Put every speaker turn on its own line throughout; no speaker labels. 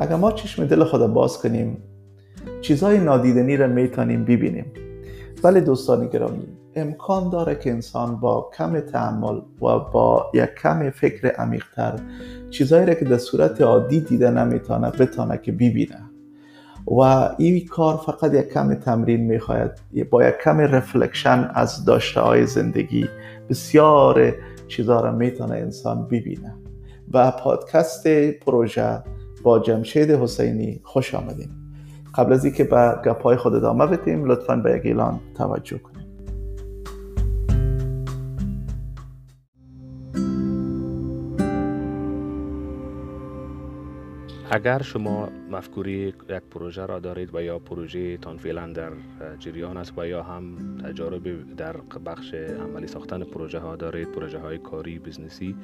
اگر ما چشم دل خود باز کنیم چیزهای نادیدنی را می‌تونیم ببینیم. ولی دوستان گرامی امکان داره که انسان با کم تعمل و با یک کم فکر عمیقتر چیزهایی را که در صورت عادی دیده نمی‌تونه بتانه که ببینه. و این کار فقط یک کم تمرین می‌خواید با یک کم رفلکشن از داشته های زندگی بسیار چیزها را می‌تونه انسان ببینه. و پادکست پروژه با جمشید حسینی خوش آمدیم قبل از اینکه به گپای خود ادامه بدیم لطفا به یک اعلان توجه کنیم.
اگر شما مفکوری یک پروژه را دارید و یا پروژه تان فعلا در جریان است و یا هم تجارب در بخش عملی ساختن پروژه ها دارید پروژه های کاری بزنسی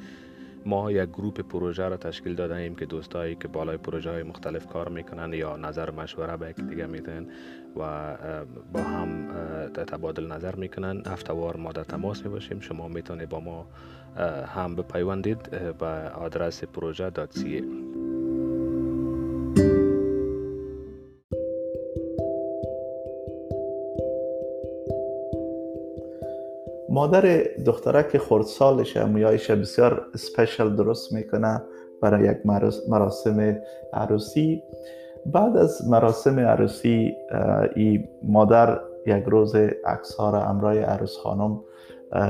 ما یک گروپ پروژه را تشکیل داده ایم که دوستایی که بالای پروژه های مختلف کار می‌کنن یا نظر مشوره به یک دیگه میدن و با هم تبادل نظر می‌کنن هفتوار ما در تماس می باشیم شما می‌تونید با ما هم بپیوندید به آدرس پروژه
مادر دخترک خردسالش مویایش بسیار سپیشل درست می‌کنه برای یک مراسم عروسی. بعد از مراسم عروسی ای مادر یک روز عکس ها را امرای عروس خانم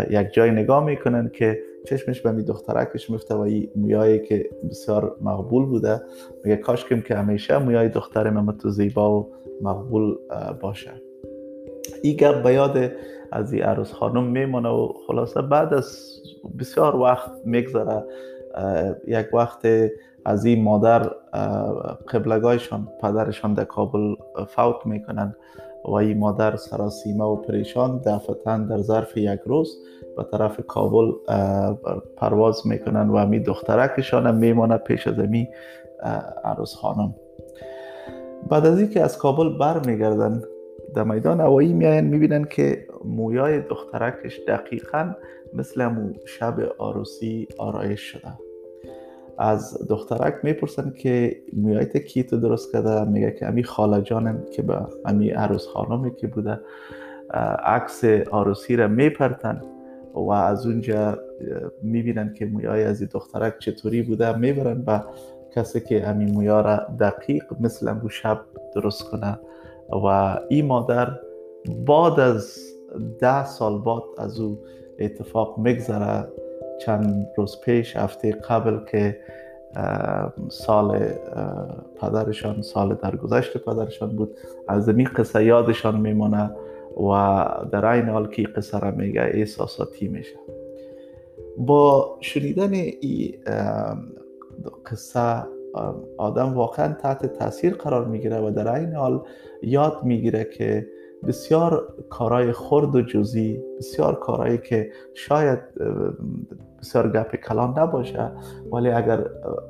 یک جای نگاه می‌کنن که چشمش به می دخترکش میفته و این مویایی که بسیار مقبول بوده میگه کاش که همیشه مویای دختر تو زیبا و مقبول باشه. این گپ به یاد از این عروس خانم میمونه و خلاصه بعد از بسیار وقت میگذره یک وقت از این مادر قبلگایشان پدرشان در کابل فوت می‌کنن و این مادر سراسیمه و پریشان دفتن در ظرف یک روز به طرف کابل پرواز می‌کنن و می دخترکشان میمانه پیش از می عروس خانم. بعد از اینکه از کابل بر میگردن در میدان هوایی میاین می‌بینن که مویای دخترکش دقیقا مثل مو شب آروسی آرایش شده. از دخترک می‌پرسن که مویایت کی تو درست کرده؟ میگه که امی خاله جانم که به امی عروس خانمی که بوده عکس آروسی را میپرتن و از اونجا می‌بینن که مویای از دخترک چطوری بوده. می‌برن به کسی که امی مویا را دقیق مثل امو شب درست کنه و این مادر بعد از ده سال بعد از او اتفاق میگذره. چند روز پیش هفته قبل که سال پدرشان سال درگذشت پدرشان بود از این قصه یادشان میمونه و در این حال که قصه را میگه احساساتی میشه. با شنیدن این قصه آدم واقعا تحت تاثیر قرار می‌گیره و در این حال یاد می‌گیره که بسیار کارهای خرد و جزی بسیار کارهایی که شاید بسیار گپ کلان نباشه ولی اگر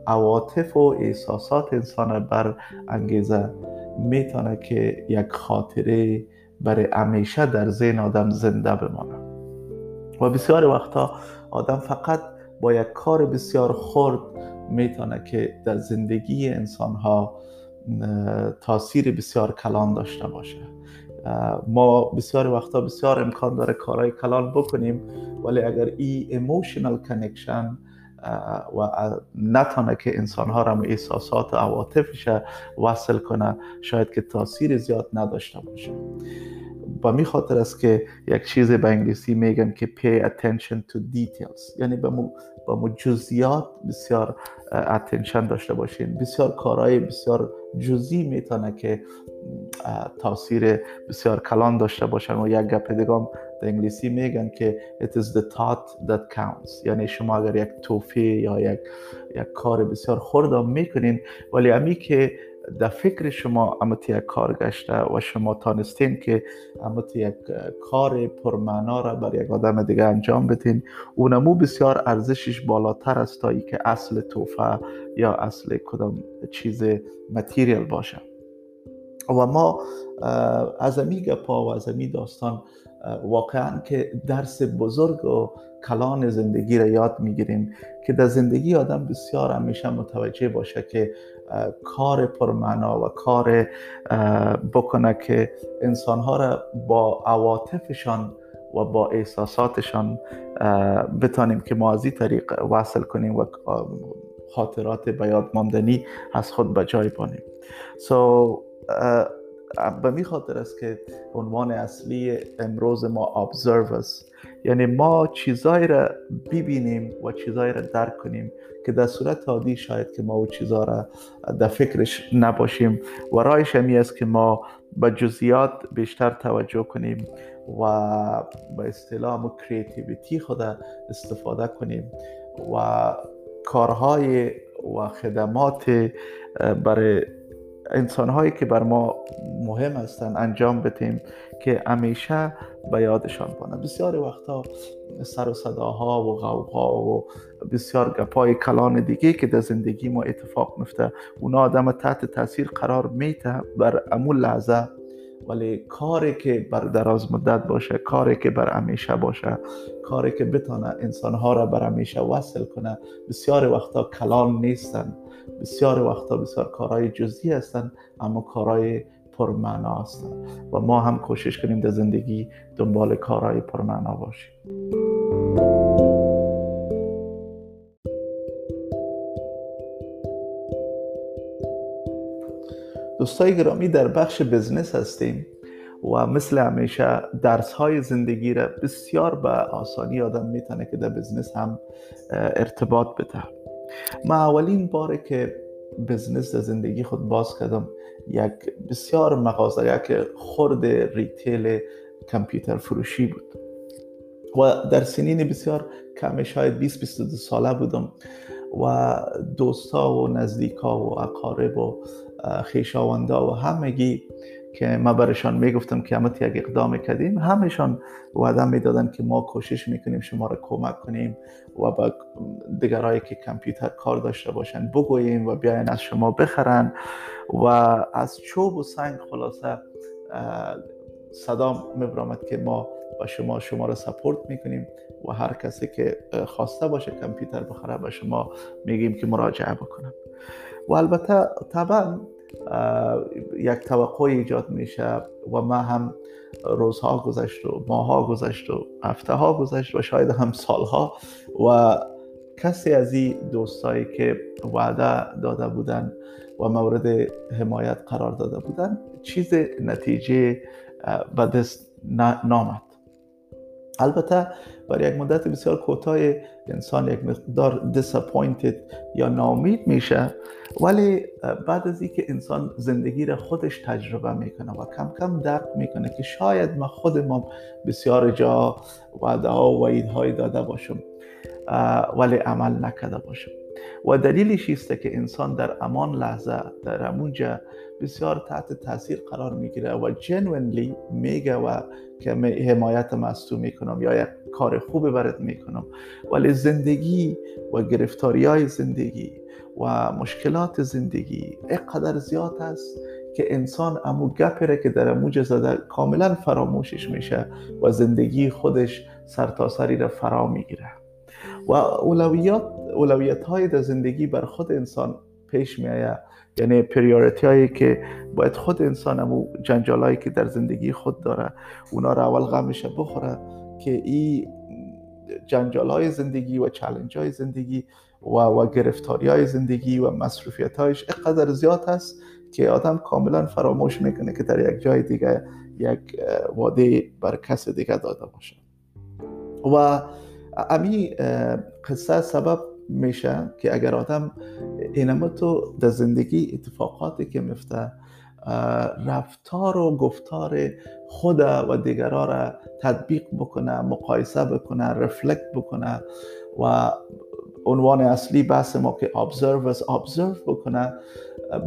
عواطف و احساسات انسان بر انگیزه می‌تونه که یک خاطره برای همیشه در ذهن آدم زنده بمانه. و بسیار وقتا آدم فقط با یک کار بسیار خرد می‌تونه که در زندگی انسان ها تاثیر بسیار کلان داشته باشه. ما بسیار وقتا بسیار امکان داره کارهای کلان بکنیم ولی اگر ای emotional connection و نتانه که انسان ها را احساسات و عواطفش وصل کنه شاید که تاثیر زیاد نداشته باشه. با می خاطر است که یک چیز به انگلیسی میگن که pay attention to details. یعنی به مو, با مو جزئیات بسیار اتنشن داشته باشین. بسیار کارهای بسیار جزئی می‌تونه که تاثیر بسیار کلان داشته باشن و یک گپ دیگه در انگلیسی میگن که it is the thought that counts. یعنی شما اگر یک توفی یا یک یک کار بسیار خردم می‌کنین ولی امی که در فکر شما اما یک کار گشته و شما تانستین که اما یک کار پرمعنا را بر یک آدم دیگه انجام بدین اونمو بسیار ارزشش بالاتر است تا که اصل توفه یا اصل کدام چیز متریال باشه. و ما از امی گپا و از امی داستان واقعا که درس بزرگ و کلان زندگی را یاد می‌گیریم که در زندگی آدم بسیار همیشه متوجه باشه که کار پرمعنا و کار بکنه که انسانها را با عواطفشان و با احساساتشان بتانیم که ما از این طریق وصل کنیم و خاطرات به یاد ماندنی از خود به جای بانیم. So, به می خاطر است که عنوان اصلی امروز ما observers یعنی ما چیزایی را ببینیم و چیزایی را درک کنیم که در صورت عادی شاید که ما او چیزا را در فکرش نباشیم. و رایش همی است که ما به جزئیات بیشتر توجه کنیم و به اصطلاح ما کریتیویتی خود استفاده کنیم. و کارهای و خدمات برای انسان هایی که بر ما مهم هستند انجام بدیم که همیشه به یادشان کنه بسیار وقتا سر و صداها و غوغا و بسیار گپای کلان دیگه که در زندگی ما اتفاق میفته اونا آدم تحت تاثیر قرار میته بر امون لحظه ولی کاری که بر دراز مدت باشه کاری که بر همیشه باشه کاری که بتانه انسانها را بر همیشه وصل کنه بسیار وقتا کلان نیستن بسیار وقتا بسیار کارهای جزئی هستن اما کارهای پرمعنا هستن. و ما هم کوشش کنیم در زندگی دنبال کارهای پرمعنا باشیم. دوستای گرامی در بخش بزنس هستیم و مثل همیشه درس های زندگی را بسیار به آسانی آدم می‌تونه که در بزنس هم ارتباط بده. ما اولین باره که بزنس در زندگی خود باز کردم یک بسیار مغازه یک خورد ریتیل کامپیوتر فروشی بود. و در سنین بسیار کمی شاید 20 22 ساله بودم. و دوستا و نزدیکا و اقارب و خیشاوندا و همگی که ما برشان می‌گفتم که همت یک اقدام کردیم همشان وعده می‌دادن که ما کوشش می‌کنیم شما را کمک کنیم و با دیگرایی که کامپیوتر کار داشته باشن بگوییم و بیاین از شما بخرن و از چوب و سنگ خلاصه صدا میبرامد که ما با شما شما را سپورت می‌کنیم و هر کسی که خواسته باشه کامپیوتر بخره به شما میگیم که مراجعه بکنم. و البته طبعا یک توقع ایجاد میشه و ما هم روزها گذشت و ماها گذشت و هفته ها گذشت و شاید هم سالها و کسی از این دوستایی که وعده داده بودن و مورد حمایت قرار داده بودن چیز نتیجه به دست نامد. البته برای یک مدت بسیار کوتاه انسان یک مقدار disappointed یا ناامید میشه ولی بعد از اینکه انسان زندگی را خودش تجربه می‌کنه و کم کم درک می‌کنه که شاید ما خودمان بسیار جا وعده ها و وعیدهای داده باشم ولی عمل نکرده باشم. و دلیلش است که انسان در امان لحظه در امونجا بسیار تحت تاثیر قرار می‌گیره و جنونلی میگه و که حمایت از تو می‌کنم یا یک کار خوب برات می‌کنم. ولی زندگی و گرفتاری های زندگی و مشکلات زندگی اینقدر زیاد است که انسان امو گپره که در اموج زده کاملا فراموشش میشه و زندگی خودش سرتاسری را فرا می‌گیره. و اولویات اولویت های در زندگی بر خود انسان پیش میآید. یعنی پریوریتی هایی که باید خود انسان امو جنجال هایی که در زندگی خود داره اونا را اول غمش بخوره که این جنجال های زندگی و چلنج های زندگی و, و گرفتاری های زندگی و مصروفیت هایش اقدر زیاد هست که آدم کاملا فراموش می‌کنه که در یک جای دیگه یک واده بر کس دیگه داده باشه. و امی قصه سبب میشه که اگر آدم اینما تو در زندگی اتفاقاتی که میفته رفتار و گفتار خود و دیگرها را تطبیق بکنه مقایسه بکنه رفلکت بکنه و عنوان اصلی بحث ما که observers observe بکنه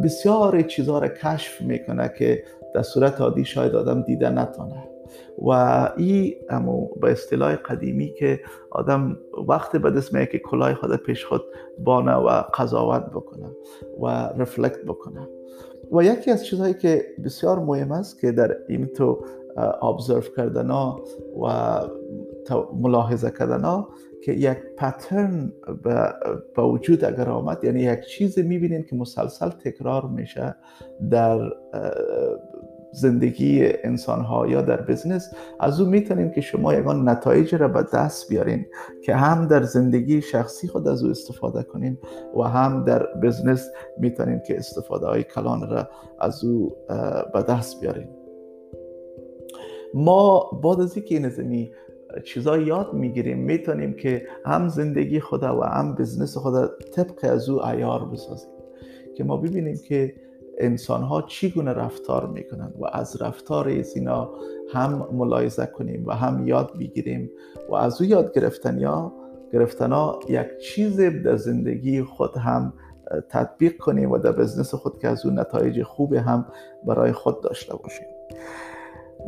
بسیار چیزها را کشف می‌کنه که در صورت عادی شاید آدم دیده نتانه و این امو به اصطلاح قدیمی که آدم وقت به دست که کلاه خود پیش خود بانه و قضاوت بکنه و رفلکت بکنه. و یکی از چیزهایی که بسیار مهم است که در این تو ابزرو کردن و ملاحظه کردن که یک پترن به وجود اگر آمد یعنی یک چیز می‌بینین که مسلسل تکرار میشه در زندگی انسان ها یا در بزنس از او می‌تونین که شما یگان نتایج را به دست بیارین که هم در زندگی شخصی خود از او استفاده کنین و هم در بزنس می‌تونین که استفاده های کلان را از او به دست بیارین. ما بعد از اینکه این چیزا یاد می‌گیریم می‌تونیم که هم زندگی خود و هم بزنس خود طبق از او ایار بسازیم. که ما ببینیم که انسان ها چگونه رفتار می‌کنند و از رفتار اینا هم ملاحظه کنیم و هم یاد بگیریم و از او یاد گرفتن یا گرفتن ها یک چیز در زندگی خود هم تطبیق کنیم و در بزنس خود که از اون نتایج خوب هم برای خود داشته باشیم.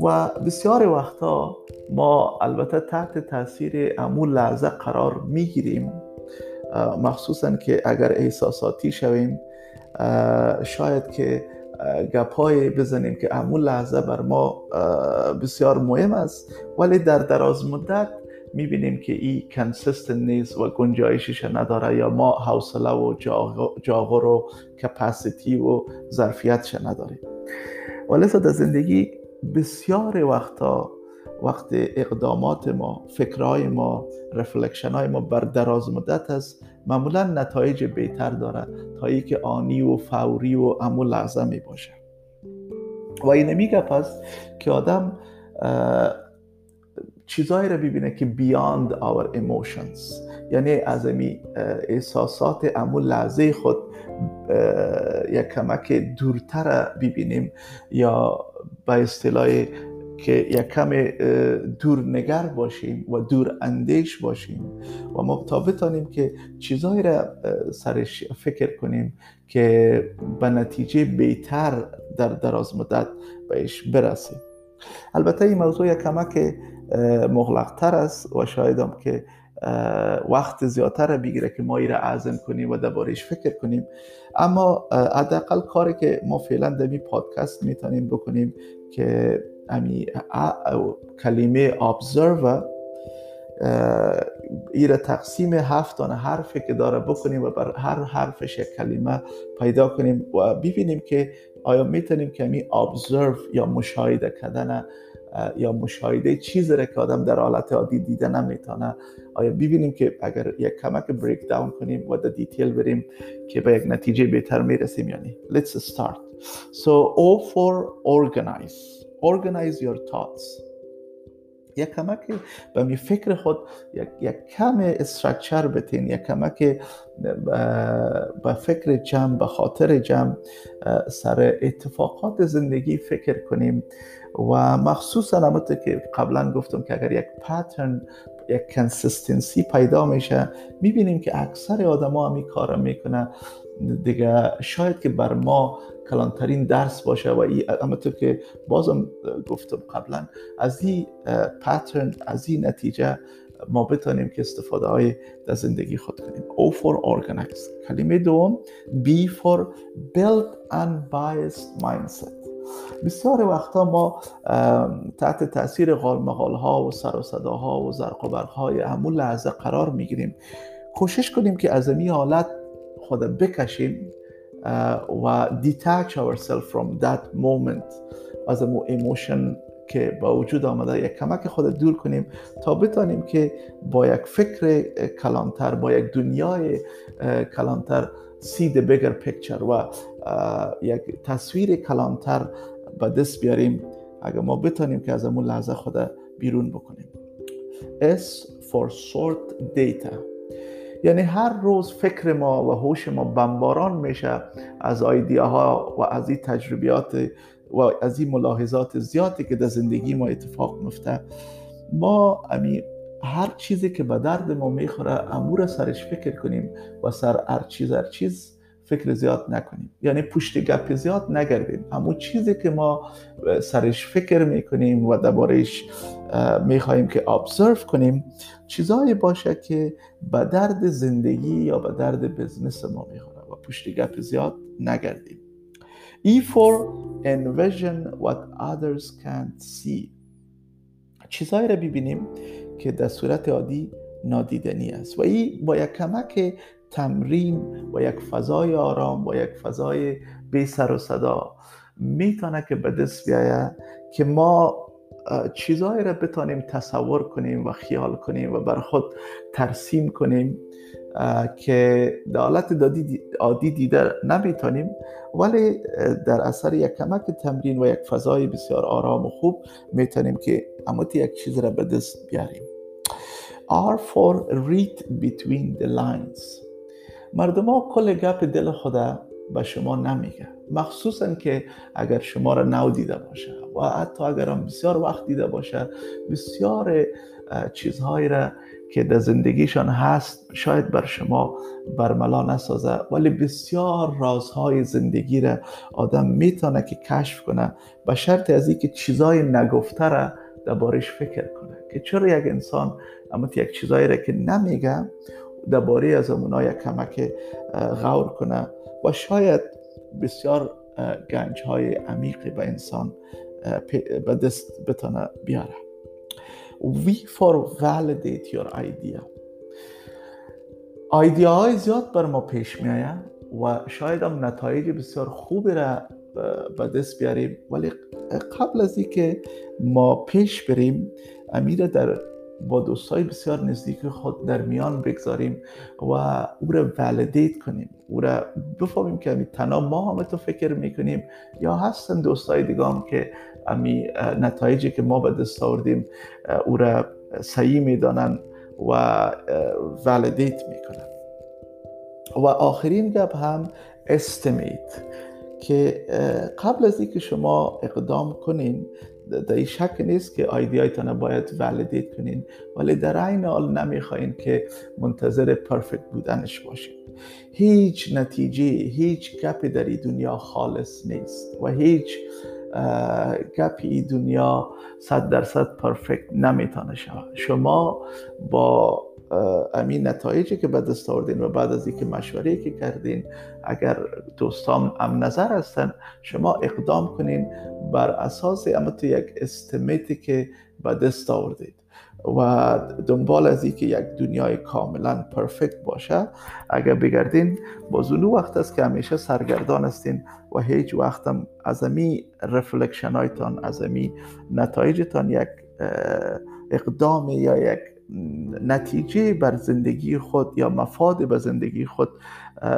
و بسیار وقتا ما البته تحت تاثیر امون لحظه قرار می‌گیریم مخصوصا که اگر احساساتی شویم شاید که گپای بزنیم که امون لحظه بر ما بسیار مهم است. ولی در دراز مدت می‌بینیم که این کنسیستن نیست و گنجایشش نداره یا ما حوصله و جاغر و کپاسیتی و ظرفیتش نداریم. ولی در زندگی بسیار وقتا وقت اقدامات ما فکرهای ما رفلکشن های ما بر دراز مدت است. معمولا نتایج بهتر داره تا ای که آنی و فوری و امو لحظه می باشه و این میگه پس که آدم چیزایی رو ببینه که بیاند our emotions. یعنی از امی احساسات امو لحظه خود یک کمک دورتر ببینیم یا به اصطلاح که یک کم نگر باشیم و دور اندیش باشیم و ما تا بتانیم که چیزهایی را سرش فکر کنیم که به نتیجه بهتر در دراز مدت بهش برسیم. البته این موضوع یک کمک مغلقتر است و شایدم که وقت زیادتر بگیره که ما را عزم کنیم و دربارش فکر کنیم. اما حداقل کاری که ما فعلا در این پادکست می‌تونیم بکنیم که امی کلمه observer را تقسیم هفت دانه که داره بکنیم و بر هر حرفش یک کلمه پیدا کنیم و ببینیم که آیا می‌تونیم که امی observe یا مشاهده کردن یا مشاهده چیزی را که آدم در حالت عادی دیده نمی‌تونه. آیا ببینیم که اگر یک کمک بریک داون کنیم و در دیتیل بریم که به یک نتیجه بهتر می‌رسیم یعنی let's start. So O for organize. Organize your thoughts. یک کمک به فکر خود یک, یک کم structure بتین یک کمک به فکر جمع به خاطر جمع سر اتفاقات زندگی فکر کنیم. و مخصوصا همونطور که قبلا گفتم که اگر یک pattern یک consistency پیدا میشه می‌بینیم که اکثر آدم ها همی کار می‌کنه دیگه شاید که بر ما کلانترین درس باشه و ای همونطور که بازم گفتم قبلا از این پترن از این نتیجه ما بتانیم که استفاده های در زندگی خود کنیم. O for organize کلمه دوم B for build unbiased mindset. بسیار وقتا ما تحت تاثیر مقال ها و سر و صداها و زرق و برق های همون لحظه قرار می‌گیریم. کوشش کنیم که از این حالت خود بکشیم. و detach ourselves from that moment از امو emotion که با وجود آمده یک کمک خود دور کنیم تا بتانیم که با یک فکر کلانتر با یک دنیای کلانتر see the bigger picture و یک تصویر کلانتر به دست بیاریم اگر ما بتانیم که از امون لحظه خود بیرون بکنیم. S for sort data. یعنی هر روز فکر ما و هوش ما بمباران میشه از ها و از این تجربیات و از این ملاحظات زیادی که در زندگی ما اتفاق میفته. ما امی هر چیزی که به درد ما می‌خوره امور سرش فکر کنیم و سر هر چیز هر چیز فکر زیاد نکنیم. یعنی پشت گپ زیاد نگردیم. اما چیزی که ما سرش فکر می‌کنیم و دربارش می‌خواهیم که ابزرو کنیم چیزایی باشه که به درد زندگی یا به درد بزنس ما می‌خوره و پشت گپ زیاد نگردیم. E for envision what others can't see. چیزهایی را ببینیم که در صورت عادی نادیدنی است. و این با یک کمک تمرین و یک فضای آرام و یک فضای بی سر و صدا می‌تونه که به دست بیایه که ما چیزهایی را بتانیم تصور کنیم و خیال کنیم و بر خود ترسیم کنیم که در حالت عادی دیده نمی‌تونیم. ولی در اثر یک کمک تمرین و یک فضای بسیار آرام و خوب می‌تونیم که اموتی یک چیز را به دست بیاریم. R for read between the lines. مردم ها کل گپ دل خدا به شما نمیگه. مخصوصا که اگر شما را نو دیده باشه و حتی اگر هم بسیار وقت دیده باشه بسیار چیزهایی را که در زندگیشان هست شاید بر شما برملا نسازه ولی بسیار رازهای زندگی را آدم می‌تونه که کشف کنه به شرط از اینکه چیزهای نگفته را دربارش فکر کنه. که چرا یک انسان اما یک چیزایی را که نمیگه درباره از اونها یک کمک غور کنه. و شاید بسیار گنج های عمیقی به انسان به دست بتانه بیاره. We for validate your idea. ایدیا های زیاد بر ما پیش می و شاید هم نتایج بسیار خوبی را به دست بیاریم. ولی قبل از اینکه ما پیش بریم امیر در با دوستای بسیار نزدیک خود در میان بگذاریم و او را ولیدیت کنیم. او را بفهمیم که امی تنها ما هم تو فکر می‌کنیم یا هستن دوستای دیگه که امی نتایجی که ما به دست آوردیم او را صحیح می‌دانن و ولیدیت می‌کنن و آخرین گپ هم استیمیت که قبل از اینکه شما اقدام کنین در این شک نیست که آیدیایتان باید ولیدیت کنین. ولی در این حال نمی‌خواین که منتظر پرفکت بودنش باشین. هیچ نتیجه هیچ گپی در این دنیا خالص نیست و هیچ گپی دنیا صد درصد پرفکت نمی‌تونه شود. شما با امین نتایجی که به دست آوردین و بعد از اینکه مشوره که کردین اگر دوستان هم نظر هستن شما اقدام کنین بر اساس اما یک استمیتی که به دست آوردید و دنبال از اینکه یک دنیای کاملا پرفکت باشه اگر بگردین باز اونو وقت است که همیشه سرگردان هستین و هیچ وقت هم از امی رفلکشن هایتان از امی نتایجتان یک اقدام یا یک نتیجه بر زندگی خود یا مفاد به زندگی خود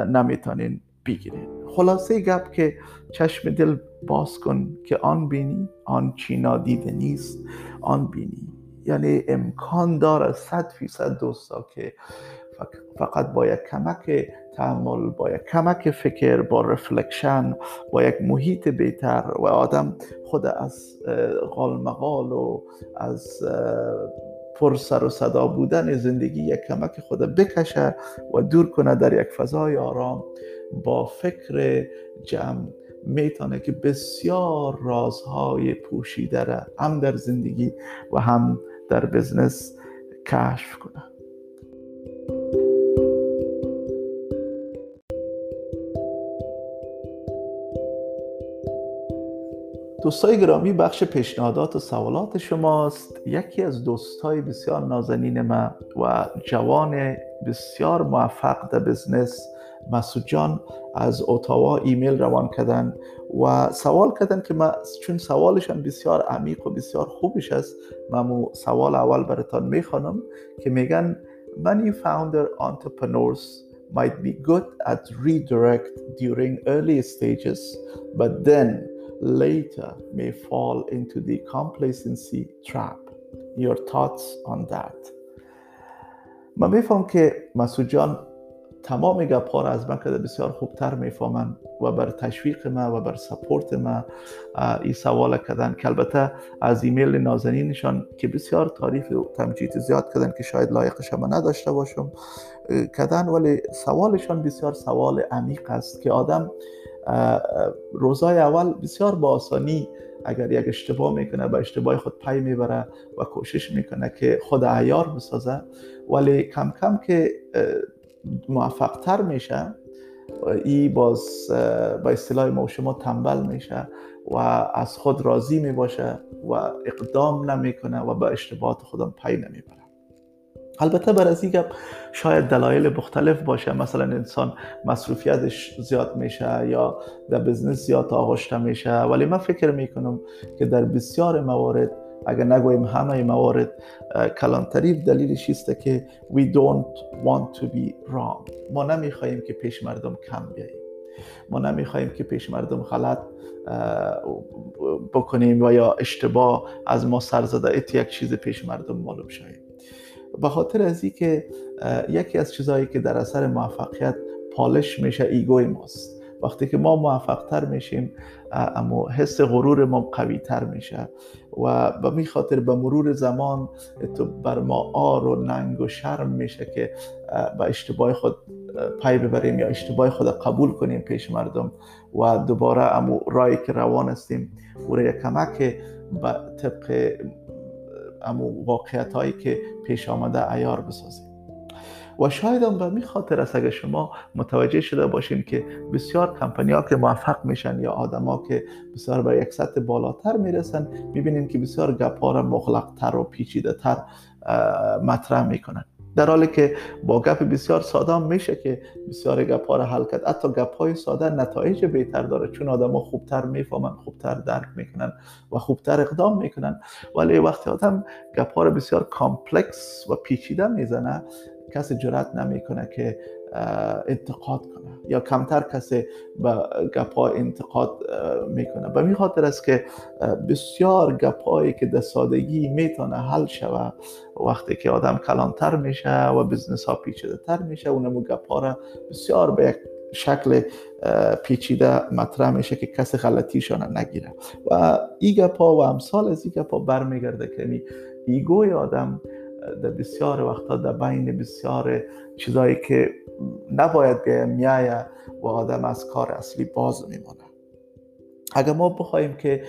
نمی‌تونین بگیرین. خلاصه گپ که چشم دل باز کن که آن بینی آن چی نادیده نیست آن بینی. یعنی امکان داره صد فیصد دوستا که فقط با یک کمک تعمل با یک کمک فکر با رفلکشن با یک محیط بهتر و آدم خود از غالمغال و از پر و صدا بودن زندگی یک کمک خود بکشه و دور کنه در یک فضای آرام با فکر جمع. می‌تونه که بسیار رازهای پوشیده را هم در زندگی و هم در بزنس کشف کنه دوستای گرامی بخش پیشنهادات و سوالات شماست. یکی از دوستای بسیار نازنین ما و جوان بسیار موفق در بزنس مسعود جان از اتاوا ایمیل روان کردن و سوال کردن که ما چون سوالشان بسیار عمیق و بسیار خوبش است من سوال اول براتان می‌خوانم که میگن many founder entrepreneurs might be good at redirect during early stages but then later may fall into the complacency trap. Your thoughts on that? من میفهم که مسعود جان تمام گپ را از من کده بسیار خوبتر می‌فهمن و بر تشویق ما و بر سپورت ما این سوال کردن که البته از ایمیل نازنینشان که بسیار تعریف و تمجید زیاد کردن که شاید لایقش ما نداشته باشم کردن ولی سوالشان بسیار سوال عمیق است که آدم روزای اول بسیار با آسانی اگر یک اشتباه می‌کنه به اشتباه خود پی می‌بره و کوشش می‌کنه که خود عیار بسازه. ولی کم کم که موفق تر میشه ای باز با اصطلاح ما شما تنبل میشه و از خود راضی می باشه و اقدام نمی‌کنه و به اشتباهات خودم پی نمی‌بره. البته بر از این شاید دلایل مختلف باشه مثلا انسان مصروفیتش زیاد میشه یا در بزنس زیاد آغشته میشه. ولی من فکر می‌کنم که در بسیار موارد اگر نگویم همه موارد کلانتری دلیلش است که we don't want to be wrong. ما نمی‌خواهیم که پیش مردم کم بیاییم. ما نمی‌خواهیم که پیش مردم غلط بکنیم و یا اشتباه از ما سر زده یک چیز پیش مردم معلوم شویم. به خاطر از که یکی از چیزهایی که در اثر موفقیت پالش میشه ایگوی ماست. وقتی که ما موفق تر میشیم اما حس غرور ما قوی تر میشه و به می خاطر به مرور زمان تو بر ما آر و ننگ و شرم میشه که به اشتباه خود پای ببریم یا اشتباه خود قبول کنیم پیش مردم و دوباره امو رایی که روان هستیم او را کمک به طبق امو واقعیت هایی که پیش آمده ایار بسازیم و شاید هم به خاطر است اگر شما متوجه شده باشین که بسیار کمپانی ها که موفق میشن یا آدما که بسیار به یک سطح بالاتر می‌رسن می‌بینین که بسیار گپا مغلق تر و پیچیده تر مطرح می‌کنن. در حالی که با گپ بسیار ساده میشه که بسیار گپ ها حل کرد. حتی گپ های ساده نتایج بهتر داره. چون آدم ها خوبتر می‌فهمن خوبتر درک می‌کنن و خوبتر اقدام می‌کنن. ولی وقتی آدم گپ ها بسیار complex و پیچیده می‌زنه. کسی جرات نمی‌کنه که انتقاد کنه. یا کمتر کسی به گپا انتقاد می‌کنه. به می خاطر است که بسیار گپایی که در سادگی می‌تونه حل شوه وقتی که آدم کلانتر میشه و business ها پیچیده تر میشه اونمو گپا را بسیار به یک شکل پیچیده مطرح میشه که کسی غلطیشان نگیره. و ای گپا و امثال از ای گپا برمیگرده که ایگوی آدم در بسیار وقتا در بین بسیار چیزایی که نباید به میایه و آدم از کار اصلی باز میمانه اگر ما بخوایم که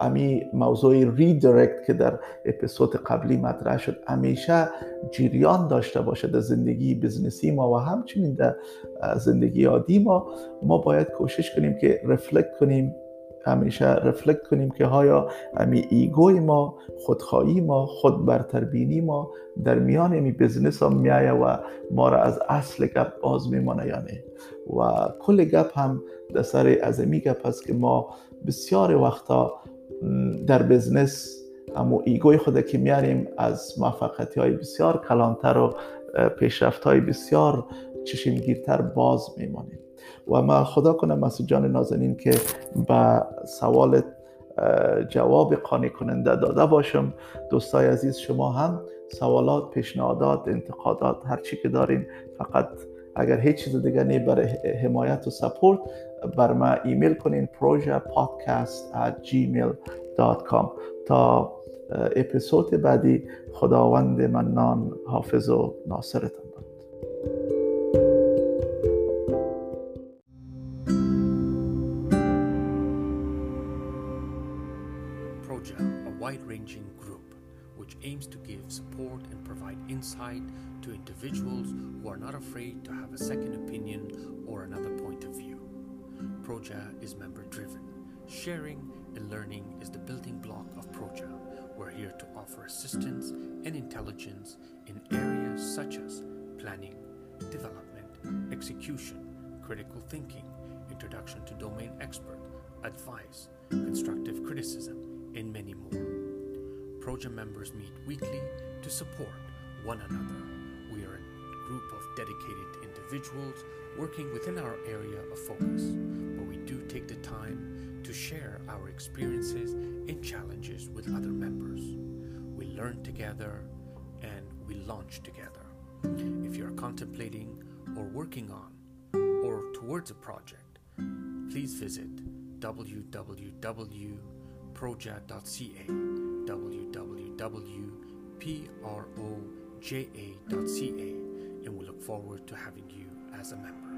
امی موضوع ریدرکت که در اپیزود قبلی مطرح شد همیشه جریان داشته باشه در زندگی بزنسی ما و همچنین در زندگی عادی ما ما باید کوشش کنیم که reflect کنیم همیشه reflect کنیم که آیا امی ego ی ما خودخواهی ما خود برتربینی ما در میان امی business ها میایه و ما را از اصل گپ باز میمانه یا و کل گپ هم در سر از امی گپ هست که ما بسیار وقتا در business اما ego ی خود که میاریم از موفقیتی های بسیار کلانتر و پیشرفت های بسیار چشمگیرتر باز میمانیم. و ما خدا کنم مسعود جان نازنین که به سوال جواب قانع کننده داده باشم. دوستای عزیز شما هم سوالات پیشنهادات انتقادات هر چی که دارین فقط اگر هیچ چیز دیگه نه برای حمایت و سپورت بر ما ایمیل کنین پروژه تا اپیزود بعدی خداوند منان حافظ و ناصرتان.
Insight to individuals who are not afraid to have a second opinion or another point of view. Proja is member driven. Sharing and learning is the building block of Proja. We're here to offer assistance and intelligence in areas such as planning, development, execution, critical thinking, introduction to domain expert, advice, constructive criticism, and many more. Proja members meet weekly to support one another. We are a group of dedicated individuals working within our area of focus, but we do take the time to share our experiences and challenges with other members. We learn together and we launch together. If you are contemplating or working on or towards a project, please visit www.proja.ca www.pro ja.ca, and we look forward to having you as a member.